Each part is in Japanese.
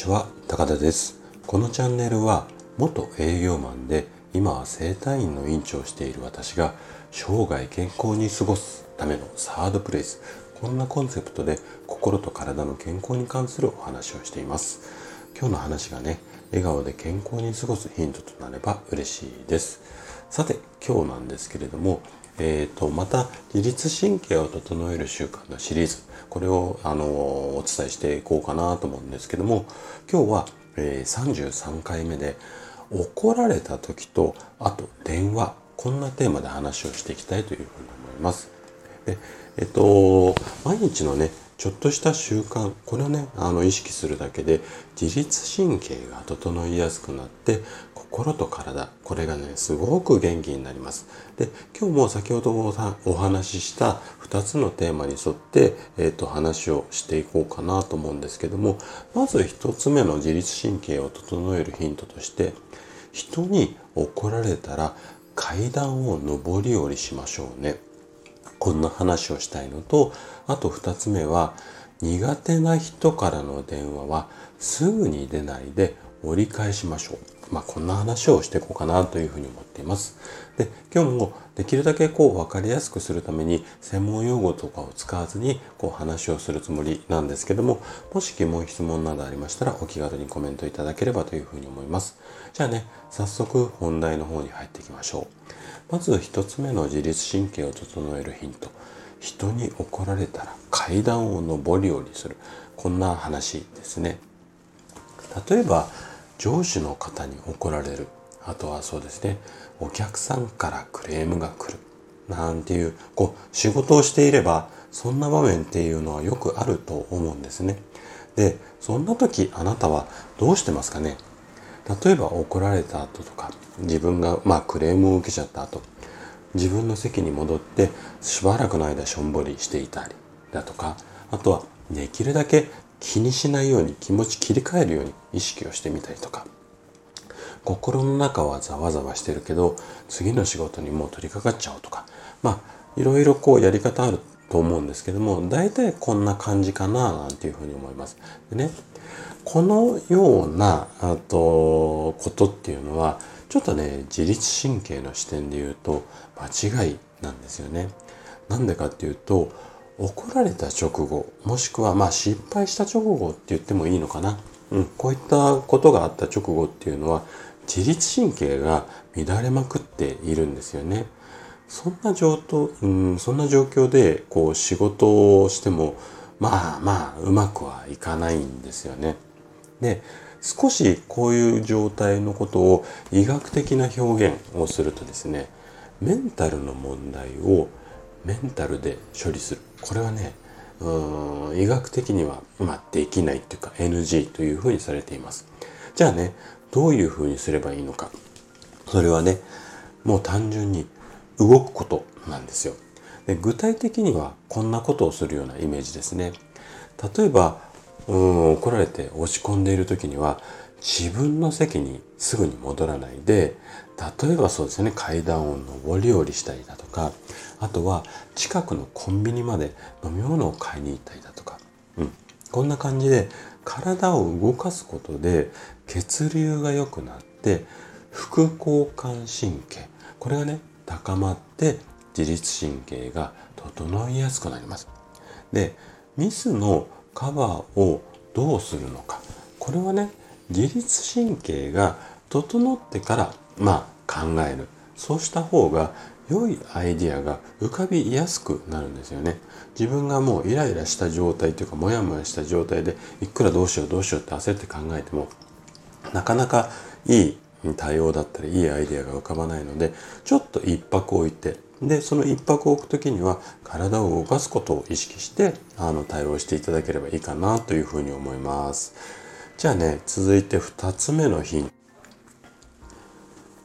ちは高田です。このチャンネルは元営業マンで今は整体院の院長をしている私が生涯健康に過ごすためのサードプレイスこんなコンセプトで心と体の健康に関するお話をしています。今日の話がね笑顔で健康に過ごすヒントとなれば嬉しいです。さて今日なんですけれどもえーと、また自律神経を整える習慣のシリーズこれをあのお伝えしていこうかなと思うんですけども今日は、えー、33回目で怒られた時とあと電話こんなテーマで話をしていきたいというふうに思います。でえっと毎日のねちょっとした習慣これをねあの意識するだけで自律神経が整いやすくなって心と体。これがねすごく元気になります。で今日も先ほどお話しした2つのテーマに沿って、えーと、話をしていこうかなと思うんですけどもまず1つ目の自律神経を整えるヒントとして人に怒られたら階段を上り下りしましょうね。こんな話をしたいのと、あと二つ目は、苦手な人からの電話はすぐに出ないで折り返しましょう。まあ、こんな話をしていこうかなというふうに思っています。で、今日もできるだけこう分かりやすくするために専門用語とかを使わずにこう話をするつもりなんですけども、もし疑問質問などありましたらお気軽にコメントいただければというふうに思います。じゃあね、早速本題の方に入っていきましょう。まず一つ目の自律神経を整えるヒント人に怒られたら階段を上り下りするこんな話ですね例えば上司の方に怒られる。あとはそうですねお客さんからクレームが来る。なんていうこう仕事をしていればそんな場面っていうのはよくあると思うんですね。でそんな時あなたはどうしてますかね？例えば怒られた後とか自分がまあクレームを受けちゃった後自分の席に戻ってしばらくの間しょんぼりしていたりだとかあとはできるだけ気にしないように気持ち切り替えるように意識をしてみたりとか心の中はざわざわしてるけど次の仕事にもう取り掛かっちゃおうとかまあいろいろこうやり方あると思うんですけども大体こんな感じかななんていうふうに思います。でねこのようなあとことっていうのはちょっとね自律神経の視点で言うと間違いなんですよね。なんでかっていうと怒られた直後もしくはまあ失敗した直後って言ってもいいのかな。うん、こういったことがあった直後っていうのは自律神経が乱れまくっているんですよね。そんな状況、うん、そんな状況でこう仕事をしてもまあまあうまくはいかないんですよね。で少しこういう状態のことを医学的な表現をするとですねメンタルの問題をメンタルで処理する。これはねうん医学的には、まあ、できないっていうか NG というふうにされています。じゃあねどういうふうにすればいいのか。それはねもう単純に動くことなんですよ。で具体的にはこんなことをするようなイメージですね。例えばうん怒られて落ち込んでいる時には自分の席にすぐに戻らないで例えばそうですね階段を上り下りしたりだとかあとは近くのコンビニまで飲み物を買いに行ったりだとか、うん、こんな感じで体を動かすことで血流が良くなって副交感神経これがね高まって自律神経が整いやすくなります。でミスのカバーをどうするのかこれはね自律神経が整ってからまあ考える。そうした方が良いアイディアが浮かびやすくなるんですよね。自分がもうイライラした状態というかモヤモヤした状態でいくらどうしようどうしようって焦って考えてもなかなかいい対応だったりいいアイデアが浮かばないのでちょっと一泊置いてでその一泊置く時には体を動かすことを意識してあの対応していただければいいかなというふうに思います。じゃあね続いて2つ目のヒント。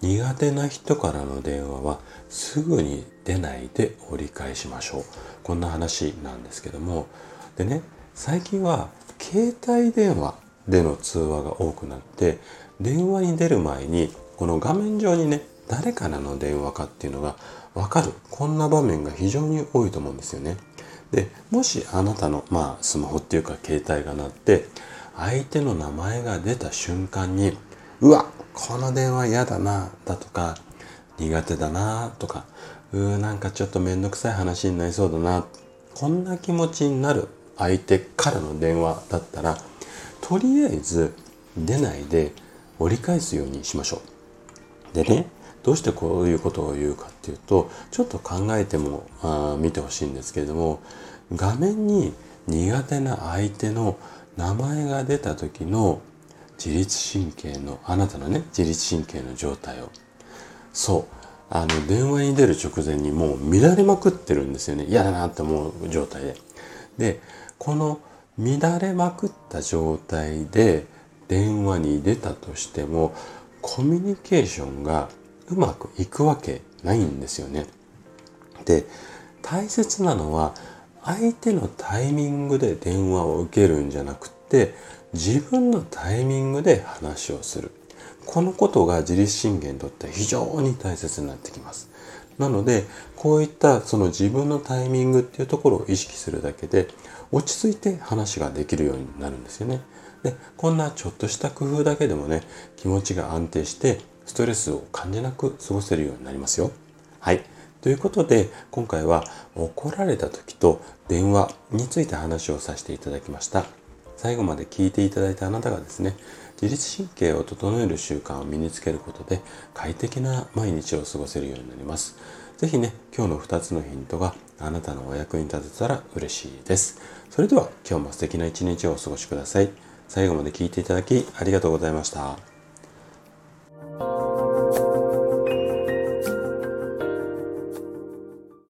苦手な人からの電話はすぐに出ないで折り返しましょう。こんな話なんですけども。でね最近は携帯電話での通話が多くなって電話に出る前にこの画面上にね誰からの電話かっていうのがわかる。こんな場面が非常に多いと思うんですよね。でもしあなたの、まあ、スマホっていうか携帯が鳴って相手の名前が出た瞬間にうわこの電話嫌だなだとか苦手だなとかうーなんかちょっとめんどくさい話になりそうだなこんな気持ちになる相手からの電話だったらとりあえず出ないで折り返すようにしましょう。でねどうしてこういうことを言うかっていうとちょっと考えてもあ見てほしいんですけれども画面に苦手な相手の名前が出た時の自律神経のあなたのね自律神経の状態をそうあの電話に出る直前にもう乱れまくってるんですよね嫌だなって思う状態で。でこの乱れまくった状態で電話に出たとしてもコミュニケーションがうまくいくわけないんですよね。で大切なのは相手のタイミングで電話を受けるんじゃなくて自分のタイミングで話をする。このことが自律神経にとって非常に大切になってきます。なので、こういったその自分のタイミングっていうところを意識するだけで、落ち着いて話ができるようになるんですよね。で、こんなちょっとした工夫だけでもね、気持ちが安定して、ストレスを感じなく過ごせるようになりますよ。はい。ということで、今回は怒られた時と電話について話をさせていただきました。最後まで聞いていただいたあなたがですね、自律神経を整える習慣を身につけることで快適な毎日を過ごせるようになります。是非ね、今日の2つのヒントがあなたのお役に立てたら嬉しいです。それでは今日も素敵な一日をお過ごしください。最後まで聞いていただきありがとうございました。